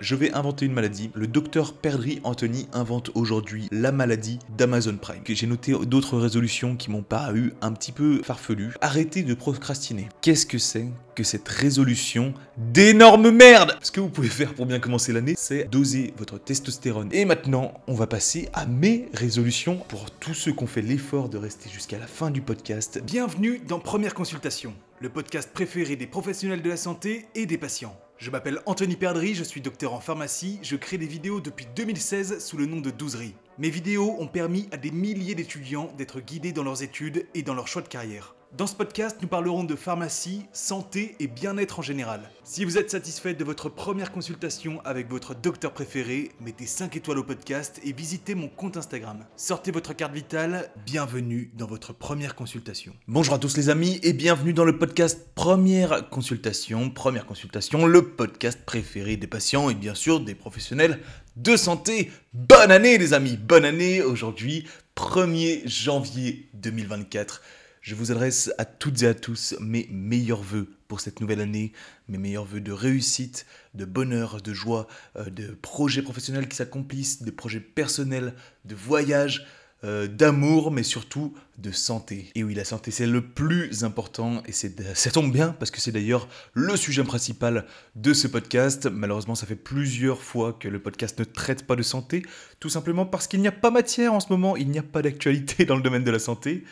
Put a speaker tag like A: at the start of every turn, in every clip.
A: Je vais inventer une maladie. Le docteur Perdri Anthony invente aujourd'hui la maladie d'Amazon Prime. J'ai noté d'autres résolutions qui m'ont paru un petit peu farfelues. Arrêtez de procrastiner. Qu'est-ce que c'est que cette résolution d'énorme merde? Ce que vous pouvez faire pour bien commencer l'année, c'est doser votre testostérone. Et maintenant, on va passer à mes résolutions pour tous ceux qui ont fait l'effort de rester jusqu'à la fin du podcast.
B: Bienvenue dans Première Consultation, le podcast préféré des professionnels de la santé et des patients. Je m'appelle Anthony Perdry, je suis docteur en pharmacie, je crée des vidéos depuis 2016 sous le nom de Douzerie. Mes vidéos ont permis à des milliers d'étudiants d'être guidés dans leurs études et dans leur choix de carrière. Dans ce podcast, nous parlerons de pharmacie, santé et bien-être en général. Si vous êtes satisfait de votre première consultation avec votre docteur préféré, mettez 5 étoiles au podcast et visitez mon compte Instagram. Sortez votre carte vitale, bienvenue dans votre première consultation.
A: Bonjour à tous les amis et bienvenue dans le podcast Première Consultation. Première Consultation, le podcast préféré des patients et bien sûr des professionnels de santé. Bonne année les amis, bonne année aujourd'hui, 1er janvier 2024. Je vous adresse à toutes et à tous mes meilleurs voeux pour cette nouvelle année, mes meilleurs voeux de réussite, de bonheur, de joie, euh, de projets professionnels qui s'accomplissent, de projets personnels, de voyages, euh, d'amour, mais surtout de santé. Et oui, la santé, c'est le plus important, et ça tombe bien, parce que c'est d'ailleurs le sujet principal de ce podcast. Malheureusement, ça fait plusieurs fois que le podcast ne traite pas de santé, tout simplement parce qu'il n'y a pas matière en ce moment, il n'y a pas d'actualité dans le domaine de la santé.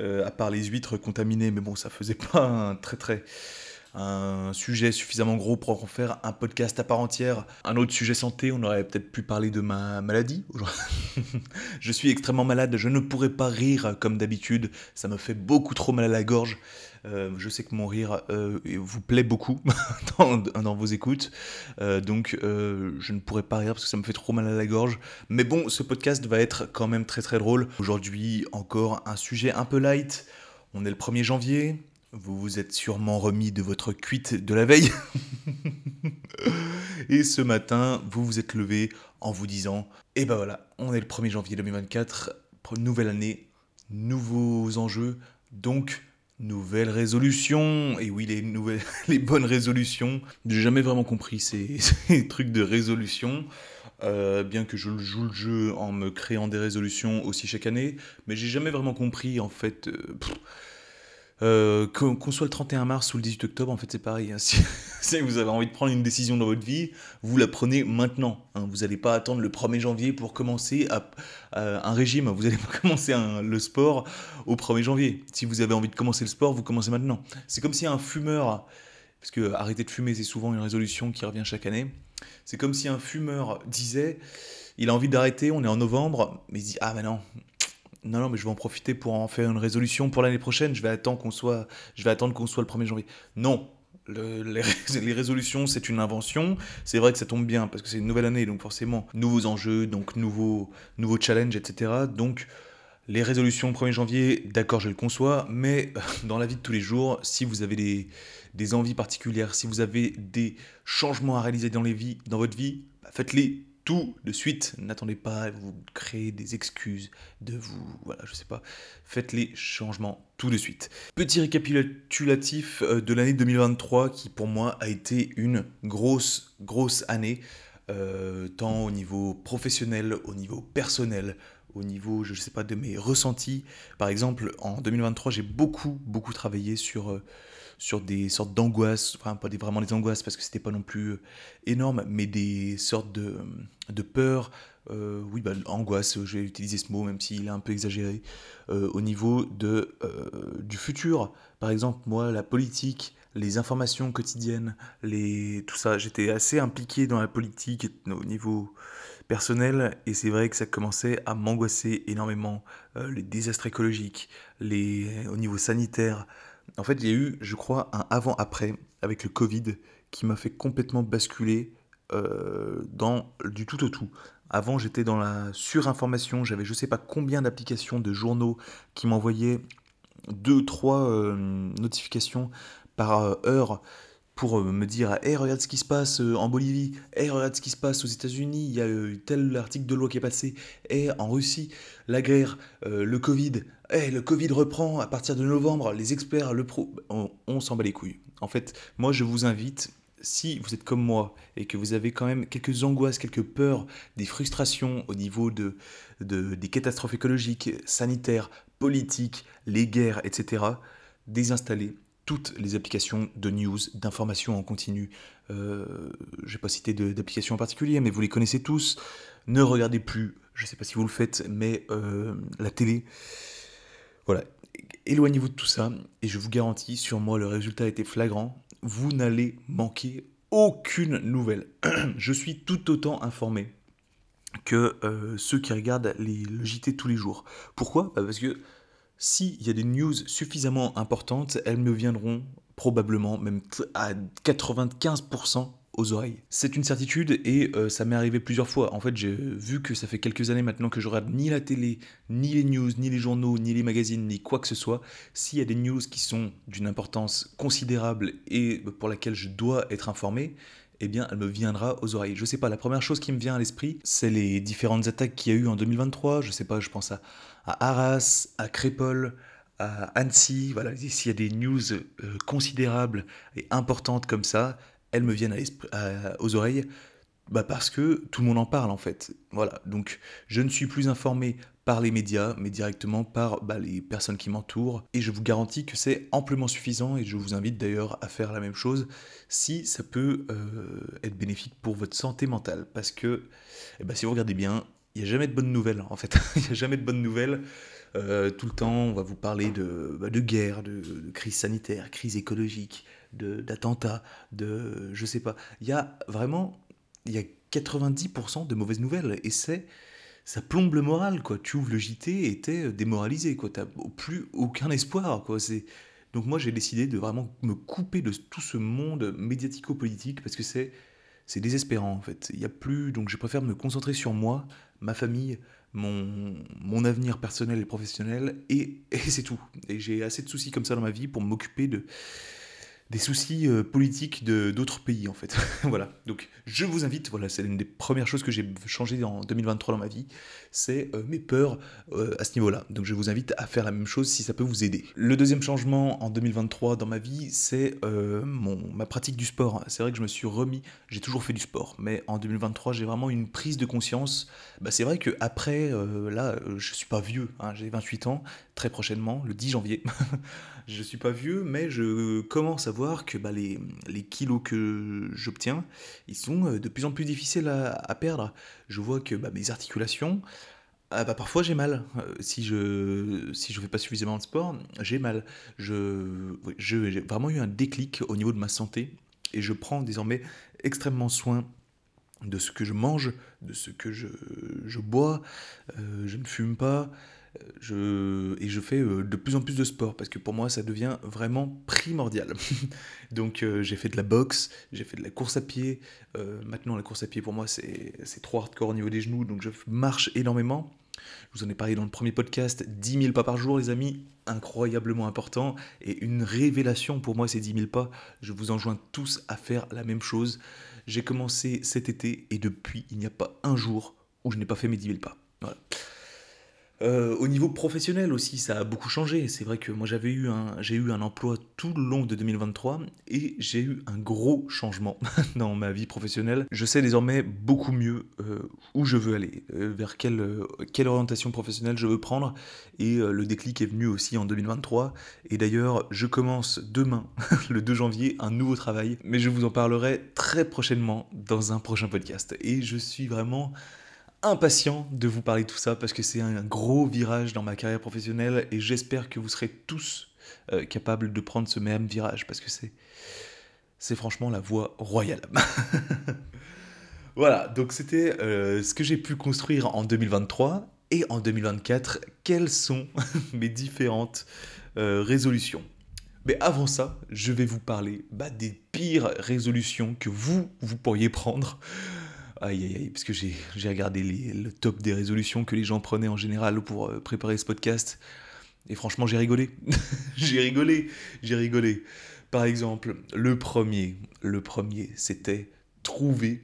A: Euh, à part les huîtres contaminées, mais bon, ça faisait pas un très très un sujet suffisamment gros pour en faire un podcast à part entière. Un autre sujet santé, on aurait peut-être pu parler de ma maladie. je suis extrêmement malade, je ne pourrais pas rire comme d'habitude, ça me fait beaucoup trop mal à la gorge. Euh, je sais que mon rire euh, vous plaît beaucoup dans, vos écoutes, euh, donc je ne pourrais pas rire parce que ça me fait trop mal à la gorge. Mais bon, ce podcast va être quand même très très drôle. Aujourd'hui, encore un sujet un peu light. On est le 1er janvier, vous vous êtes sûrement remis de votre cuite de la veille. Et ce matin, vous vous êtes levé en vous disant Eh ben voilà, on est le 1er janvier 2024, nouvelle année, nouveaux enjeux, donc nouvelle résolution. Et oui, les, nouvelles, les bonnes résolutions. J'ai jamais vraiment compris ces, trucs de résolution. Euh, bien que je joue le jeu en me créant des résolutions aussi chaque année, mais j'ai jamais vraiment compris en fait. Euh, euh, qu'on soit le 31 mars ou le 18 octobre, en fait, c'est pareil. Hein. Si, vous avez envie de prendre une décision dans votre vie, vous la prenez maintenant. Hein. Vous n'allez pas attendre le 1er janvier pour commencer un régime. Vous n'allez pas commencer le sport au 1er janvier. Si vous avez envie de commencer le sport, vous commencez maintenant. C'est comme si un fumeur, parce que arrêter de fumer, c'est souvent une résolution qui revient chaque année. C'est comme si un fumeur disait, il a envie d'arrêter, on est en novembre, mais il dit, ah mais non, non, non, mais je vais en profiter pour en faire une résolution pour l'année prochaine. Je vais attendre qu'on soit, je vais attendre qu'on soit le 1er janvier. Non, les, résolutions, c'est une invention. C'est vrai que ça tombe bien parce que c'est une nouvelle année, donc forcément, nouveaux enjeux, donc nouveaux, nouveaux challenges, etc. Donc, les résolutions 1er janvier, d'accord, je le conçois, mais dans la vie de tous les jours, si vous avez des, envies particulières, si vous avez des changements à réaliser dans, les vies, dans votre vie, bah, faites-les tout de suite. N'attendez pas, vous créer des excuses, de vous, voilà, je sais pas. Faites les changements tout de suite. Petit récapitulatif euh, de l'année 2023 qui pour moi a été une grosse, grosse année, euh, tant au niveau professionnel, au niveau personnel, au niveau, je sais pas, de mes ressentis. Par exemple, en 2023, j'ai beaucoup, beaucoup travaillé sur... Euh, sur des sortes d'angoisses, enfin pas des, vraiment des angoisses parce que c'était pas non plus euh, énorme, mais des sortes de, de peurs, euh, oui, bah, angoisse, je vais utiliser ce mot même s'il est un peu exagéré, euh, au niveau de, du futur. Par exemple, moi, la politique, les informations quotidiennes, les, tout ça, j'étais assez impliqué dans la politique au niveau personnel et c'est vrai que ça commençait à m'angoisser énormément. les désastres écologiques, les, au niveau sanitaire, en fait, il y a eu, je crois, un avant-après avec le Covid qui m'a fait complètement basculer euh, dans du tout au tout. Avant, j'étais dans la surinformation, j'avais je sais pas combien d'applications de journaux qui m'envoyaient deux, trois euh, notifications par euh, heure pour me dire Hey, regarde ce qui se passe en Bolivie, hey, regarde ce qui se passe aux États-Unis, il y a tel article de loi qui est passé, hey, en Russie, la guerre, le Covid, hey, le Covid reprend à partir de novembre, les experts, le pro. On, s'en bat les couilles. En fait, moi, je vous invite, si vous êtes comme moi et que vous avez quand même quelques angoisses, quelques peurs, des frustrations au niveau de, des catastrophes écologiques, sanitaires, politiques, les guerres, etc., désinstallez toutes les applications de news, d'information en continu. Euh, je n'ai pas cité d'applications en particulier, mais vous les connaissez tous. Ne regardez plus, je ne sais pas si vous le faites, mais euh, la télé. Voilà, éloignez-vous de tout ça, et je vous garantis, sur moi, le résultat a été flagrant. Vous n'allez manquer aucune nouvelle. je suis tout autant informé que euh, ceux qui regardent les, le JT tous les jours. Pourquoi? Bah, Parce que s'il y a des news suffisamment importantes, elles me viendront probablement, même à 95% aux oreilles. C'est une certitude et euh, ça m'est arrivé plusieurs fois. En fait, j'ai vu que ça fait quelques années maintenant que je regarde ni la télé, ni les news, ni les journaux, ni les magazines, ni quoi que ce soit. S'il y a des news qui sont d'une importance considérable et pour laquelle je dois être informé, eh bien, elle me viendra aux oreilles. Je sais pas, la première chose qui me vient à l'esprit, c'est les différentes attaques qu'il y a eu en 2023. Je sais pas, je pense à, Arras, à Crépol, à Annecy. Voilà, s'il y a des news euh, considérables et importantes comme ça, elles me viennent à aux oreilles. Bah parce que tout le monde en parle en fait. Voilà, donc je ne suis plus informé par les médias, mais directement par bah, les personnes qui m'entourent. Et je vous garantis que c'est amplement suffisant, et je vous invite d'ailleurs à faire la même chose si ça peut euh, être bénéfique pour votre santé mentale. Parce que eh ben, si vous regardez bien, il n'y a jamais de bonnes nouvelles en fait. Il n'y a jamais de bonnes nouvelles. Euh, tout le temps, on va vous parler de, bah, de guerre, de, crise sanitaire, crise écologique, d'attentats, de, de, je sais pas. Il y a vraiment, il y a 90% de mauvaises nouvelles, et c'est ça plombe le moral, quoi. Tu ouvres le JT et t'es euh, démoralisé, quoi. T'as plus aucun espoir, quoi. Donc moi, j'ai décidé de vraiment me couper de tout ce monde médiatico-politique parce que c'est, c'est désespérant, en fait. Il y a plus... Donc je préfère me concentrer sur moi, ma famille, mon, mon avenir personnel et professionnel, et, et c'est tout. Et j'ai assez de soucis comme ça dans ma vie pour m'occuper de des soucis euh, politiques d'autres pays en fait. voilà. Donc je vous invite, voilà, c'est une des premières choses que j'ai changé en 2023 dans ma vie, c'est euh, mes peurs euh, à ce niveau-là. Donc je vous invite à faire la même chose si ça peut vous aider. Le deuxième changement en 2023 dans ma vie, c'est mon ma pratique du sport. C'est vrai que je me suis remis, j'ai toujours fait du sport, mais en 2023 j'ai vraiment une prise de conscience. Bah, c'est vrai que après là, je suis pas vieux, hein, j'ai 28 ans, très prochainement, le 10 janvier. je suis pas vieux, mais je commence à que bah, les, les, kilos que j'obtiens, ils sont euh, de plus en plus difficiles à, perdre. Je vois que bah, mes articulations, ah, bah, parfois j'ai mal. Euh, si je si je fais pas suffisamment de sport, j'ai mal. Je j'ai vraiment eu un déclic au niveau de ma santé et je prends désormais extrêmement soin de ce que je mange, de ce que je, je bois. Euh, je ne fume pas et je fais euh, de plus en plus de sport parce que pour moi ça devient vraiment primordial. Donc euh, j'ai fait de la boxe, j'ai fait de la course à pied. Euh, maintenant la course à pied pour moi c'est trop hardcore au niveau des genoux donc je marche énormément. Je vous en ai parlé dans le premier podcast, 10 000 pas par jour les amis, incroyablement important et une révélation pour moi ces 10 000 pas. Je vous enjoins tous à faire la même chose. J'ai commencé cet été et depuis il n'y a pas un jour où je n'ai pas fait mes 10 000 pas. Voilà. Euh, au niveau professionnel aussi, ça a beaucoup changé. C'est vrai que moi j'avais eu un, j'ai eu un emploi tout le long de 2023 et j'ai eu un gros changement dans ma vie professionnelle. Je sais désormais beaucoup mieux euh, où je veux aller, euh, vers quelle, quelle orientation professionnelle je veux prendre. Et le déclic est venu aussi en 2023. Et d'ailleurs, je commence demain, le 2 janvier, un nouveau travail. Mais je vous en parlerai très prochainement dans un prochain podcast. Et je suis vraiment impatient de vous parler de tout ça parce que c'est un gros virage dans ma carrière professionnelle et j'espère que vous serez tous euh, capables de prendre ce même virage parce que c'est c'est franchement la voie royale. voilà, donc c'était euh, ce que j'ai pu construire en 2023 et en 2024, quelles sont mes différentes euh, résolutions? Mais avant ça, je vais vous parler bah, des pires résolutions que vous, vous pourriez prendre Aïe, aïe, aïe, parce que j'ai regardé le top des résolutions que les gens prenaient en général pour euh, préparer ce podcast. Et franchement, j'ai rigolé. j'ai rigolé, j'ai rigolé. Par exemple, le premier, le premier, c'était trouver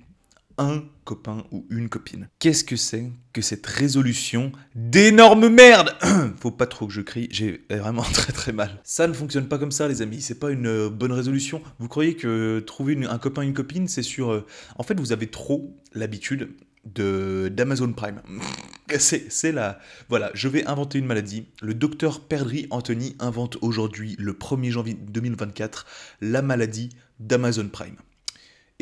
A: un copain ou une copine. Qu'est-ce que c'est que cette résolution d'énorme merde? Faut pas trop que je crie, j'ai vraiment très très mal. Ça ne fonctionne pas comme ça les amis, c'est pas une euh, bonne résolution. Vous croyez que trouver un copain, une copine, c'est sur... Euh, en fait, vous avez trop l'habitude de d'Amazon Prime. C'est la... Voilà, je vais inventer une maladie. Le docteur Perdry Anthony invente aujourd'hui, le 1er janvier 2024, la maladie d'Amazon Prime.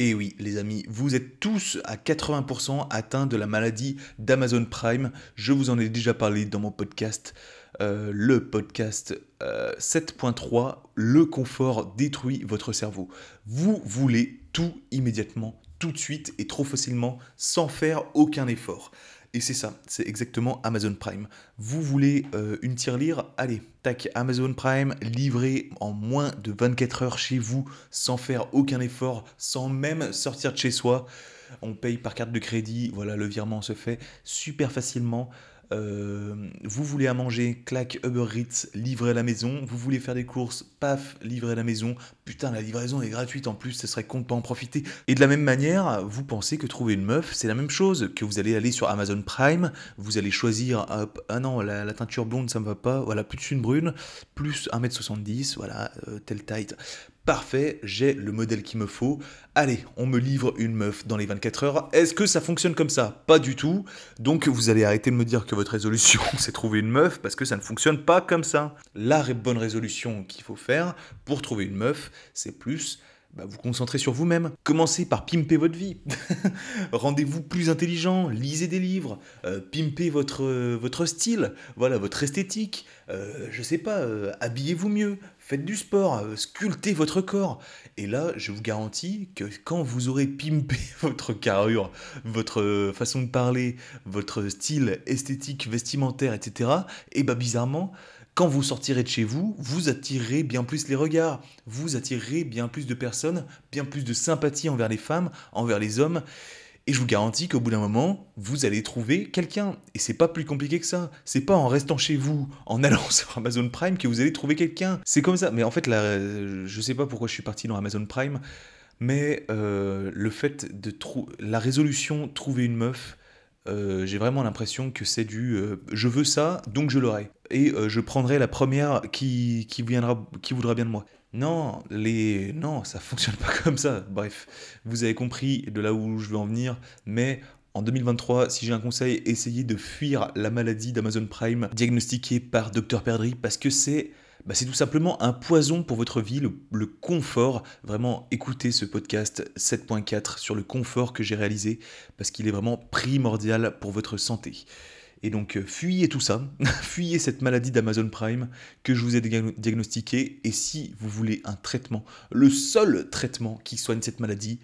A: Et oui, les amis, vous êtes tous à 80% atteints de la maladie d'Amazon Prime. Je vous en ai déjà parlé dans mon podcast, euh, le podcast 7.3, euh, Le confort détruit votre cerveau. Vous voulez tout immédiatement, tout de suite et trop facilement, sans faire aucun effort. Et c'est ça, c'est exactement Amazon Prime. Vous voulez euh, une tirelire Allez, tac, Amazon Prime, livré en moins de 24 heures chez vous, sans faire aucun effort, sans même sortir de chez soi. On paye par carte de crédit, voilà, le virement se fait super facilement. Euh, vous voulez à manger, clac, Uber Eats, livré à la maison. Vous voulez faire des courses, paf, livré à la maison. Putain, la livraison est gratuite en plus, ce serait con de pas en profiter. Et de la même manière, vous pensez que trouver une meuf, c'est la même chose, que vous allez aller sur Amazon Prime, vous allez choisir, ah non, la, teinture blonde, ça me va pas, voilà, plus une brune, plus 1m70, voilà, euh, telle taille parfait, j'ai le modèle qu'il me faut. Allez, on me livre une meuf dans les 24 heures. Est-ce que ça fonctionne comme ça? Pas du tout. Donc vous allez arrêter de me dire que votre résolution, c'est trouver une meuf, parce que ça ne fonctionne pas comme ça. La bonne résolution qu'il faut faire pour trouver une meuf, c'est plus bah, vous concentrer sur vous-même. Commencez par pimper votre vie. Rendez-vous plus intelligent, lisez des livres, euh, pimpez votre, euh, votre style, voilà, votre esthétique. Euh, je sais pas, habillez-vous mieux, faites du sport, sculptez votre corps. Et là, je vous garantis que quand vous aurez pimpé votre carrure, votre façon de parler, votre style esthétique, vestimentaire, etc., et bah bizarrement, quand vous sortirez de chez vous, vous attirerez bien plus les regards, vous attirerez bien plus de personnes, bien plus de sympathie envers les femmes, envers les hommes. Et je vous garantis qu'au bout d'un moment, vous allez trouver quelqu'un. Et c'est pas plus compliqué que ça. C'est pas en restant chez vous, en allant sur Amazon Prime, que vous allez trouver quelqu'un. C'est comme ça. Mais en fait, là, je sais pas pourquoi je suis parti dans Amazon Prime, mais euh, le fait de la résolution trouver une meuf, euh, j'ai vraiment l'impression que c'est du euh, je veux ça, donc je l'aurai. Et euh, je prendrai la première qui, qui, viendra, qui voudra bien de moi. Non, les... non, ça fonctionne pas comme ça. Bref, vous avez compris de là où je veux en venir, mais en 2023, si j'ai un conseil, essayez de fuir la maladie d'Amazon Prime diagnostiquée par Dr Perdry parce que c'est bah, c'est tout simplement un poison pour votre vie, le, confort. Vraiment, écoutez ce podcast 7.4 sur le confort que j'ai réalisé, parce qu'il est vraiment primordial pour votre santé. Et donc, euh, fuyez tout ça, fuyez cette maladie d'Amazon Prime que je vous ai diagnostiquée, et si vous voulez un traitement, le seul traitement qui soigne cette maladie,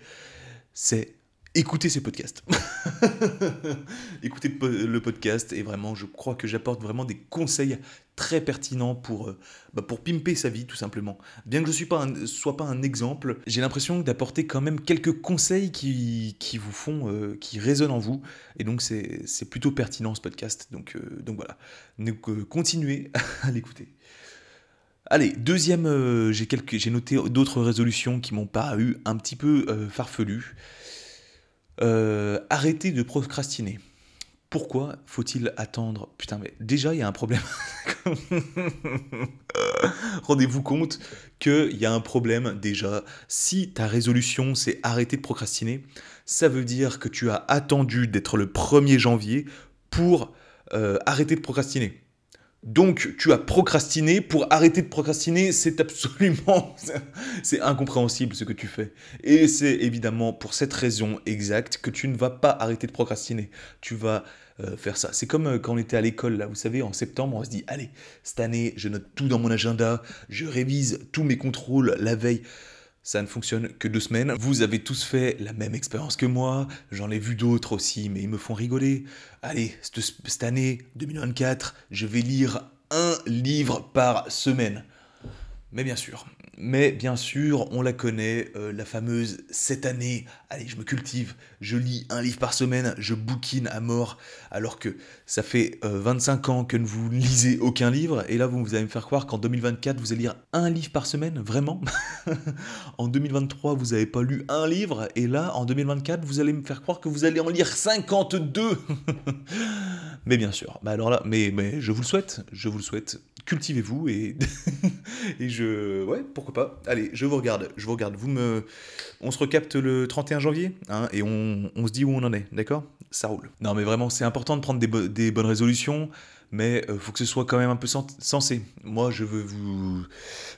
A: c'est écoutez ces podcasts. écoutez le podcast et vraiment, je crois que j'apporte vraiment des conseils très pertinents pour, euh, bah, pour pimper sa vie, tout simplement. Bien que je ne pas sois pas un exemple, j'ai l'impression d'apporter quand même quelques conseils qui, vous font, euh, qui résonnent en vous. Et donc, c'est plutôt pertinent ce podcast. Donc, euh, donc voilà. Continuez à l'écouter. Allez, deuxième, j'ai noté d'autres résolutions qui m'ont paru un petit peu farfelues. Euh, arrêtez de procrastiner. Pourquoi faut-il attendre? Putain, mais déjà, il y a un problème. Rendez-vous compte qu'il y a un problème déjà. Si ta résolution, c'est arrêter de procrastiner, ça veut dire que tu as attendu d'être le 1er janvier pour euh, arrêter de procrastiner. Donc, tu as procrastiné pour arrêter de procrastiner. C'est absolument, c'est incompréhensible ce que tu fais. Et c'est évidemment pour cette raison exacte que tu ne vas pas arrêter de procrastiner. Tu vas euh, faire ça. C'est comme euh, quand on était à l'école, là, vous savez, en septembre, on se dit, allez, cette année, je note tout dans mon agenda, je révise tous mes contrôles la veille ça ne fonctionne que deux semaines. Vous avez tous fait la même expérience que moi, j'en ai vu d'autres aussi, mais ils me font rigoler. Allez, cette, année, 2024, je vais lire un livre par semaine. Mais bien sûr, Mais bien sûr, on la connaît, euh, la fameuse cette année, allez, je me cultive, je lis un livre par semaine, je bouquine à mort, alors que ça fait 25 euh, ans que vous lisez aucun livre, et là vous, vous allez me faire croire qu'en 2024 vous allez lire un livre par semaine, vraiment? En 2023 vous n'avez pas lu un livre, et là en 2024 vous allez me faire croire que vous allez en lire 52 Mais bien sûr, bah alors là, mais, mais je vous le souhaite, je vous le souhaite, cultivez-vous et, et je. Ouais, pourquoi pas. Allez, je vous regarde, je vous regarde. Vous me... On se recapte le 31 janvier hein, et on, on, se dit où on en est, d'accord? Ça roule. Non, mais vraiment, c'est important de prendre des, bonnes résolutions mais il euh, faut que ce soit quand même un peu sensé. Moi, je veux vous,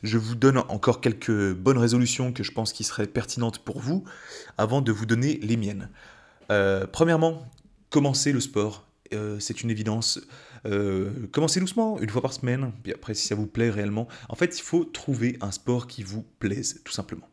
A: je vous donne encore quelques bonnes résolutions que je pense qui seraient pertinentes pour vous, avant de vous donner les miennes. Euh, premièrement, commencez le sport. Euh, c'est une évidence. Euh, commencez doucement, une fois par semaine, puis après si ça vous plaît réellement. En fait, il faut trouver un sport qui vous plaise, tout simplement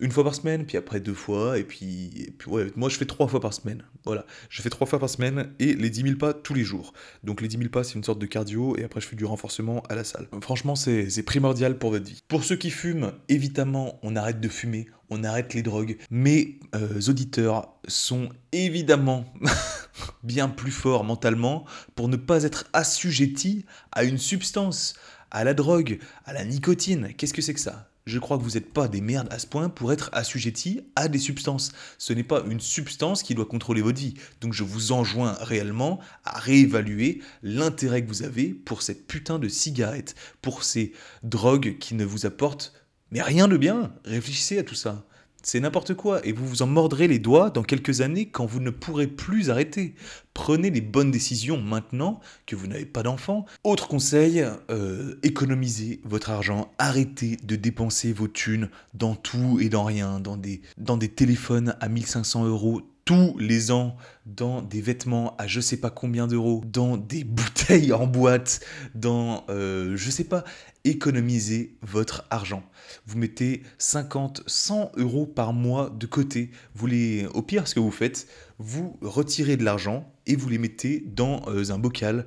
A: une fois par semaine, puis après deux fois, et puis, moi je fais trois fois par semaine. Voilà, je fais trois fois par semaine et les 10 000 pas tous les jours. Donc les 10 000 pas, c'est une sorte de cardio, et après je fais du renforcement à la salle. Franchement, c'est primordial pour votre vie. Pour ceux qui fument, évidemment, on arrête de fumer, on arrête les drogues. Mes euh, auditeurs sont évidemment bien plus forts mentalement pour ne pas être assujettis à une substance, à la drogue, à la nicotine. Qu'est-ce que c'est que ça? Je crois que vous n'êtes pas des merdes à ce point pour être assujettis à des substances. Ce n'est pas une substance qui doit contrôler votre vie. Donc je vous enjoins réellement à réévaluer l'intérêt que vous avez pour cette putain de cigarette, pour ces drogues qui ne vous apportent mais rien de bien. Réfléchissez à tout ça. C'est n'importe quoi et vous vous en mordrez les doigts dans quelques années quand vous ne pourrez plus arrêter. Prenez les bonnes décisions maintenant que vous n'avez pas d'enfant. Autre conseil, euh, économisez votre argent. Arrêtez de dépenser vos thunes dans tout et dans rien, dans des, dans des téléphones à 1500 euros tous les ans dans des vêtements à je sais pas combien d'euros, dans des bouteilles en boîte, dans euh, je sais pas, économisez votre argent. Vous mettez 50, 100 euros par mois de côté. Vous au pire, ce que vous faites, vous retirez de l'argent et vous les mettez dans euh, un bocal.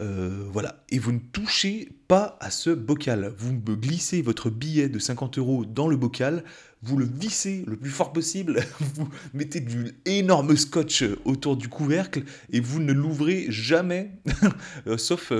A: Euh, voilà. Et vous ne touchez pas à ce bocal. Vous glissez votre billet de 50 euros dans le bocal, vous le vissez le plus fort possible, vous mettez du énorme scotch autour du couvercle et vous ne l'ouvrez jamais, euh, sauf,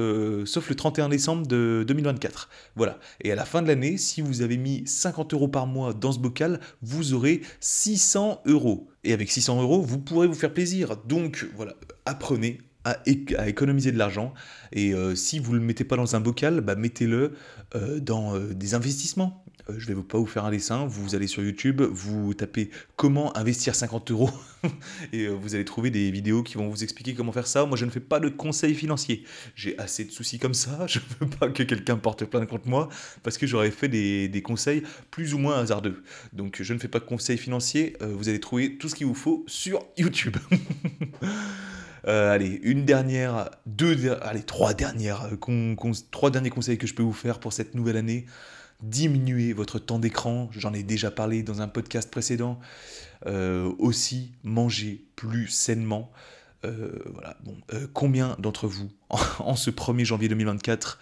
A: sauf le 31 décembre de 2024. Voilà. Et à la fin de l'année, si vous avez mis 50 euros par mois dans ce bocal, vous aurez 600 euros. Et avec 600 euros, vous pourrez vous faire plaisir. Donc voilà, apprenez à, économiser de l'argent. Et euh, si vous ne le mettez pas dans un bocal, bah, mettez-le euh, dans euh, des investissements. je ne vais pas vous faire un dessin, vous allez sur YouTube, vous tapez comment investir 50 euros et vous allez trouver des vidéos qui vont vous expliquer comment faire ça. Moi, je ne fais pas de conseils financiers. J'ai assez de soucis comme ça. Je ne veux pas que quelqu'un porte plainte contre moi parce que j'aurais fait des, des, conseils plus ou moins hasardeux. Donc, je ne fais pas de conseils financiers. vous allez trouver tout ce qu'il vous faut sur YouTube. Euh, allez, une dernière, deux, allez, trois dernières, euh, trois derniers conseils que je peux vous faire pour cette nouvelle année. Diminuez votre temps d'écran, j'en ai déjà parlé dans un podcast précédent. Euh, aussi, mangez plus sainement. voilà. bon, combien d'entre vous, en, en, ce 1er janvier 2024,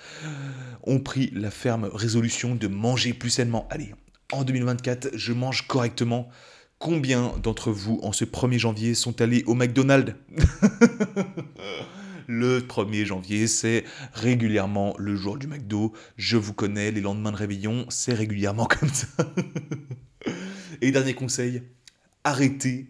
A: ont pris la ferme résolution de manger plus sainement? Allez, en 2024, je mange correctement. Combien d'entre vous, en ce 1er janvier, sont allés au McDonald's Le 1er janvier, c'est régulièrement le jour du McDo. Je vous connais, les lendemains de réveillon, c'est régulièrement comme ça. Et dernier conseil, arrêtez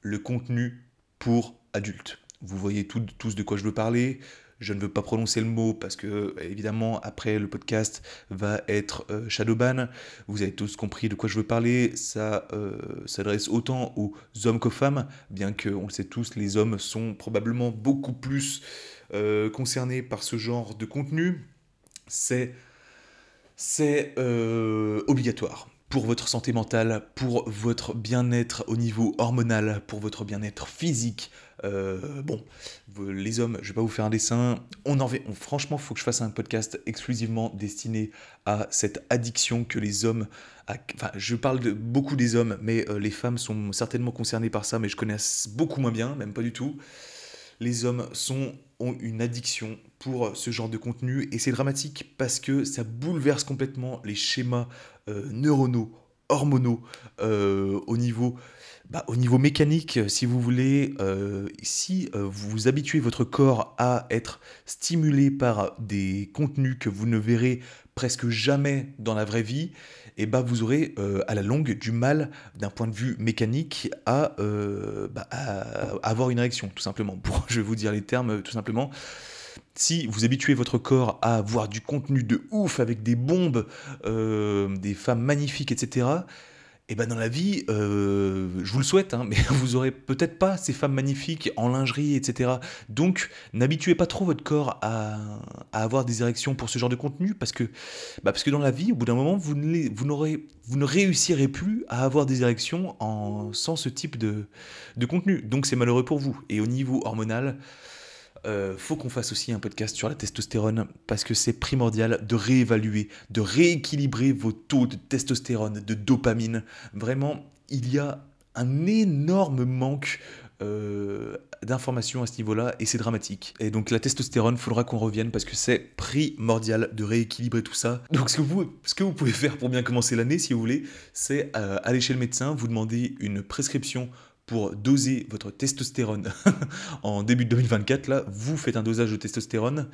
A: le contenu pour adultes. Vous voyez tous de quoi je veux parler. Je ne veux pas prononcer le mot parce que, évidemment, après le podcast va être euh, Shadowban. Vous avez tous compris de quoi je veux parler. Ça euh, s'adresse autant aux hommes qu'aux femmes, bien que, on le sait tous, les hommes sont probablement beaucoup plus euh, concernés par ce genre de contenu. C'est c'est obligatoire pour votre santé mentale, pour votre bien-être au niveau hormonal, pour votre bien-être physique. Euh, bon, les hommes, je vais pas vous faire un dessin. On en franchement, faut que je fasse un podcast exclusivement destiné à cette addiction que les hommes. enfin, je parle de beaucoup des hommes, mais euh, les femmes sont certainement concernées par ça, mais je connais beaucoup moins bien, même pas du tout. les hommes ont une addiction pour ce genre de contenu et c'est dramatique parce que ça bouleverse complètement les schémas euh, neuronaux, hormonaux euh, au niveau bah, au niveau mécanique, si vous voulez, euh, si euh, vous habituez votre corps à être stimulé par des contenus que vous ne verrez presque jamais dans la vraie vie, et eh bah, vous aurez euh, à la longue du mal, d'un point de vue mécanique, à, bah, à, avoir une érection, tout simplement. Pour, je vais vous dire les termes, tout simplement. Si vous habituez votre corps à voir du contenu de ouf avec des bombes, des femmes magnifiques, etc., et ben dans la vie, euh, je vous le souhaite, hein, mais vous aurez peut-être pas ces femmes magnifiques en lingerie, etc. Donc n'habituez pas trop votre corps à, avoir des érections pour ce genre de contenu, parce que, bah, parce dans la vie, au bout d'un moment, vous ne, réussirez plus à avoir des érections sans ce type de contenu. Donc c'est malheureux pour vous. Et au niveau hormonal, euh, faut qu'on fasse aussi un podcast sur la testostérone parce que c'est primordial de réévaluer, de rééquilibrer vos taux de testostérone, de dopamine. Vraiment, il y a un énorme manque euh, d'informations à ce niveau-là et c'est dramatique. Et donc la testostérone, faudra qu'on revienne parce que c'est primordial de rééquilibrer tout ça. Donc ce que vous, ce que vous pouvez faire pour bien commencer l'année, si vous voulez, c'est euh, aller chez le médecin, vous demander une prescription pour doser votre testostérone en début de 2024, là, vous faites un dosage de testostérone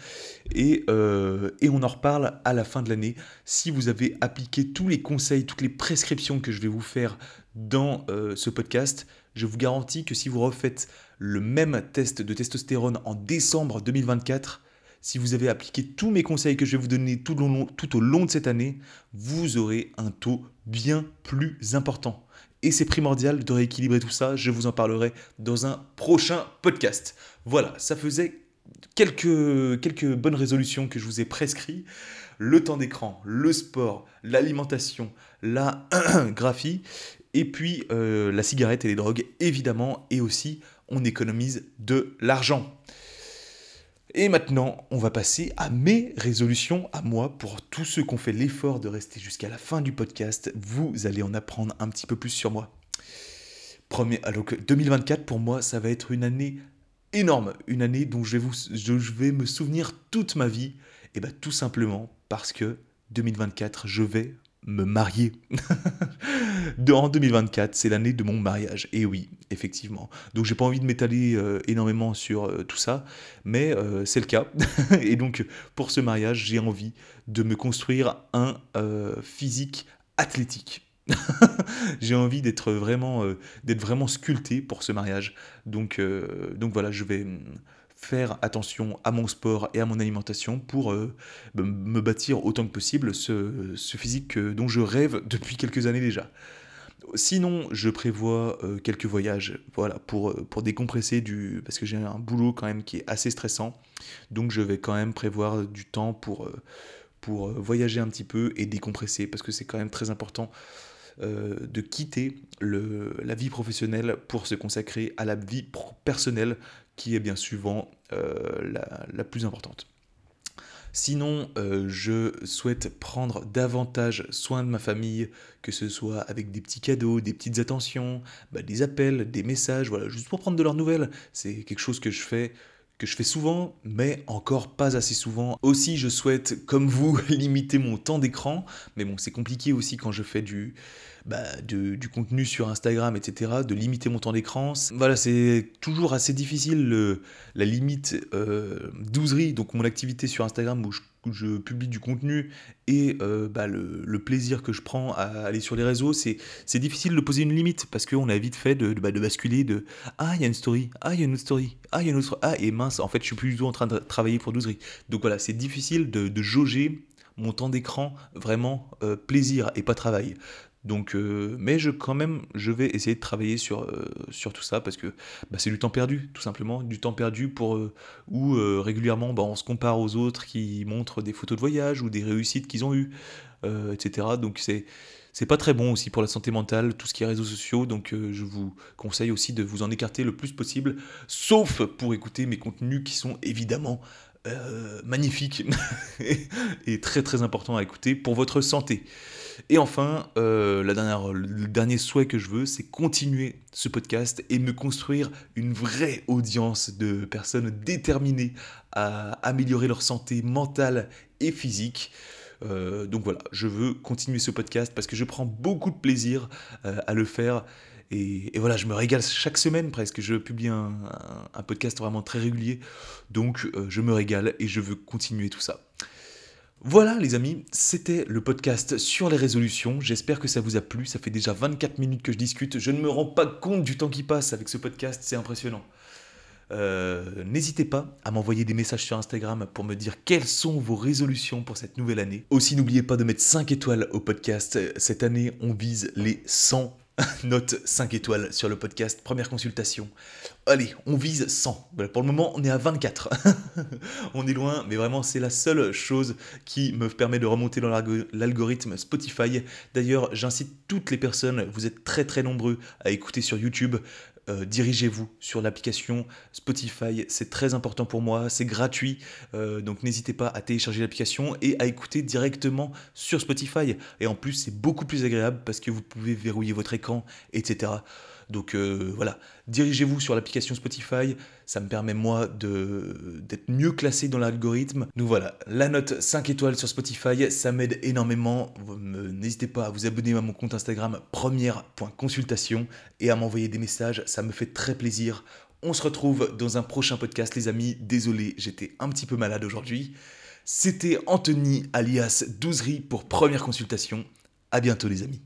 A: et, euh, et on en reparle à la fin de l'année. Si vous avez appliqué tous les conseils, toutes les prescriptions que je vais vous faire dans euh, ce podcast, je vous garantis que si vous refaites le même test de testostérone en décembre 2024, si vous avez appliqué tous mes conseils que je vais vous donner tout au long de cette année, vous aurez un taux bien plus important et c'est primordial de rééquilibrer tout ça. Je vous en parlerai dans un prochain podcast. Voilà, ça faisait quelques, quelques bonnes résolutions que je vous ai prescrites. Le temps d'écran, le sport, l'alimentation, la graphie, et puis euh, la cigarette et les drogues, évidemment, et aussi on économise de l'argent. Et maintenant, on va passer à mes résolutions à moi. Pour tous ceux qui ont fait l'effort de rester jusqu'à la fin du podcast, vous allez en apprendre un petit peu plus sur moi. Premier, alors 2024, pour moi, ça va être une année énorme, une année dont je vais, je vais me souvenir toute ma vie. Et bien tout simplement parce que 2024, je vais me marier. en 2024, c'est l'année de mon mariage. Et oui, effectivement. Donc j'ai pas envie de m'étaler euh, énormément sur euh, tout ça, mais euh, c'est le cas. et donc pour ce mariage, j'ai envie de me construire un physique athlétique. j'ai envie d'être vraiment, d'être vraiment sculpté pour ce mariage. Donc, donc voilà, je vais faire attention à mon sport et à mon alimentation pour me bâtir autant que possible ce, physique dont je rêve depuis quelques années déjà. Sinon, je prévois euh, quelques voyages, voilà, pour, euh, pour décompresser du, parce que j'ai un boulot quand même qui est assez stressant, donc je vais quand même prévoir du temps pour, pour voyager un petit peu et décompresser, parce que c'est quand même très important de quitter la vie professionnelle pour se consacrer à la vie personnelle qui est bien souvent euh, la, plus importante. Sinon, euh, je souhaite prendre davantage soin de ma famille, que ce soit avec des petits cadeaux, des petites attentions, bah, des appels, des messages, voilà, juste pour prendre de leurs nouvelles. C'est quelque chose que je fais que je fais souvent, mais encore pas assez souvent. Aussi, je souhaite, comme vous, limiter mon temps d'écran, mais bon, c'est compliqué aussi quand je fais du, bah, du contenu sur Instagram, etc., de limiter mon temps d'écran. Voilà, c'est toujours assez difficile la limite euh, douzerie, donc mon activité sur Instagram où je, publie du contenu et euh, bah, le, plaisir que je prends à aller sur les réseaux, c'est difficile de poser une limite parce qu'on a vite fait de, bah, basculer de Ah, il y a une story, ah, il y a une autre story, ah, il y a une autre, ah, et mince, en fait, je suis plus du tout en train de travailler pour douzerie. Donc voilà, c'est difficile de, jauger mon temps d'écran vraiment euh, plaisir et pas travail. Donc, euh, mais je, quand même, je vais essayer de travailler sur, euh, tout ça parce que bah, c'est du temps perdu, tout simplement. Du temps perdu pour euh, où régulièrement bah, on se compare aux autres qui montrent des photos de voyage ou des réussites qu'ils ont eues, etc. Donc, c'est. C'est pas très bon aussi pour la santé mentale, tout ce qui est réseaux sociaux, donc je vous conseille aussi de vous en écarter le plus possible, sauf pour écouter mes contenus qui sont évidemment euh, magnifique et très très important à écouter pour votre santé. Et enfin, euh, le dernier souhait que je veux, c'est continuer ce podcast et me construire une vraie audience de personnes déterminées à améliorer leur santé mentale et physique. Euh, donc voilà, je veux continuer ce podcast parce que je prends beaucoup de plaisir euh, à le faire. Et, voilà, je me régale chaque semaine presque. Je publie un, podcast vraiment très régulier. Donc je me régale et je veux continuer tout ça. Voilà les amis, c'était le podcast sur les résolutions. J'espère que ça vous a plu. Ça fait déjà 24 minutes que je discute. Je ne me rends pas compte du temps qui passe avec ce podcast. C'est impressionnant. Euh, n'hésitez pas à m'envoyer des messages sur Instagram pour me dire quelles sont vos résolutions pour cette nouvelle année. Aussi, n'oubliez pas de mettre 5 étoiles au podcast. Cette année, on vise les 100 note 5 étoiles sur le podcast, première consultation. Allez, on vise 100. Pour le moment, on est à 24. on est loin, mais vraiment, c'est la seule chose qui me permet de remonter dans l'algorithme Spotify. D'ailleurs, j'incite toutes les personnes, vous êtes très très nombreux à écouter sur YouTube, euh, dirigez-vous sur l'application Spotify. C'est très important pour moi, c'est gratuit. Euh, donc n'hésitez pas à télécharger l'application et à écouter directement sur Spotify. Et en plus, c'est beaucoup plus agréable parce que vous pouvez verrouiller votre écran, etc. Donc euh, voilà, dirigez-vous sur l'application Spotify, ça me permet moi d'être mieux classé dans l'algorithme. Donc voilà, la note 5 étoiles sur Spotify, ça m'aide énormément. N'hésitez pas à vous abonner à mon compte Instagram première.consultation et à m'envoyer des messages, ça me fait très plaisir. On se retrouve dans un prochain podcast les amis, désolé j'étais un petit peu malade aujourd'hui. C'était Anthony alias Douzerie pour première consultation. À bientôt les amis.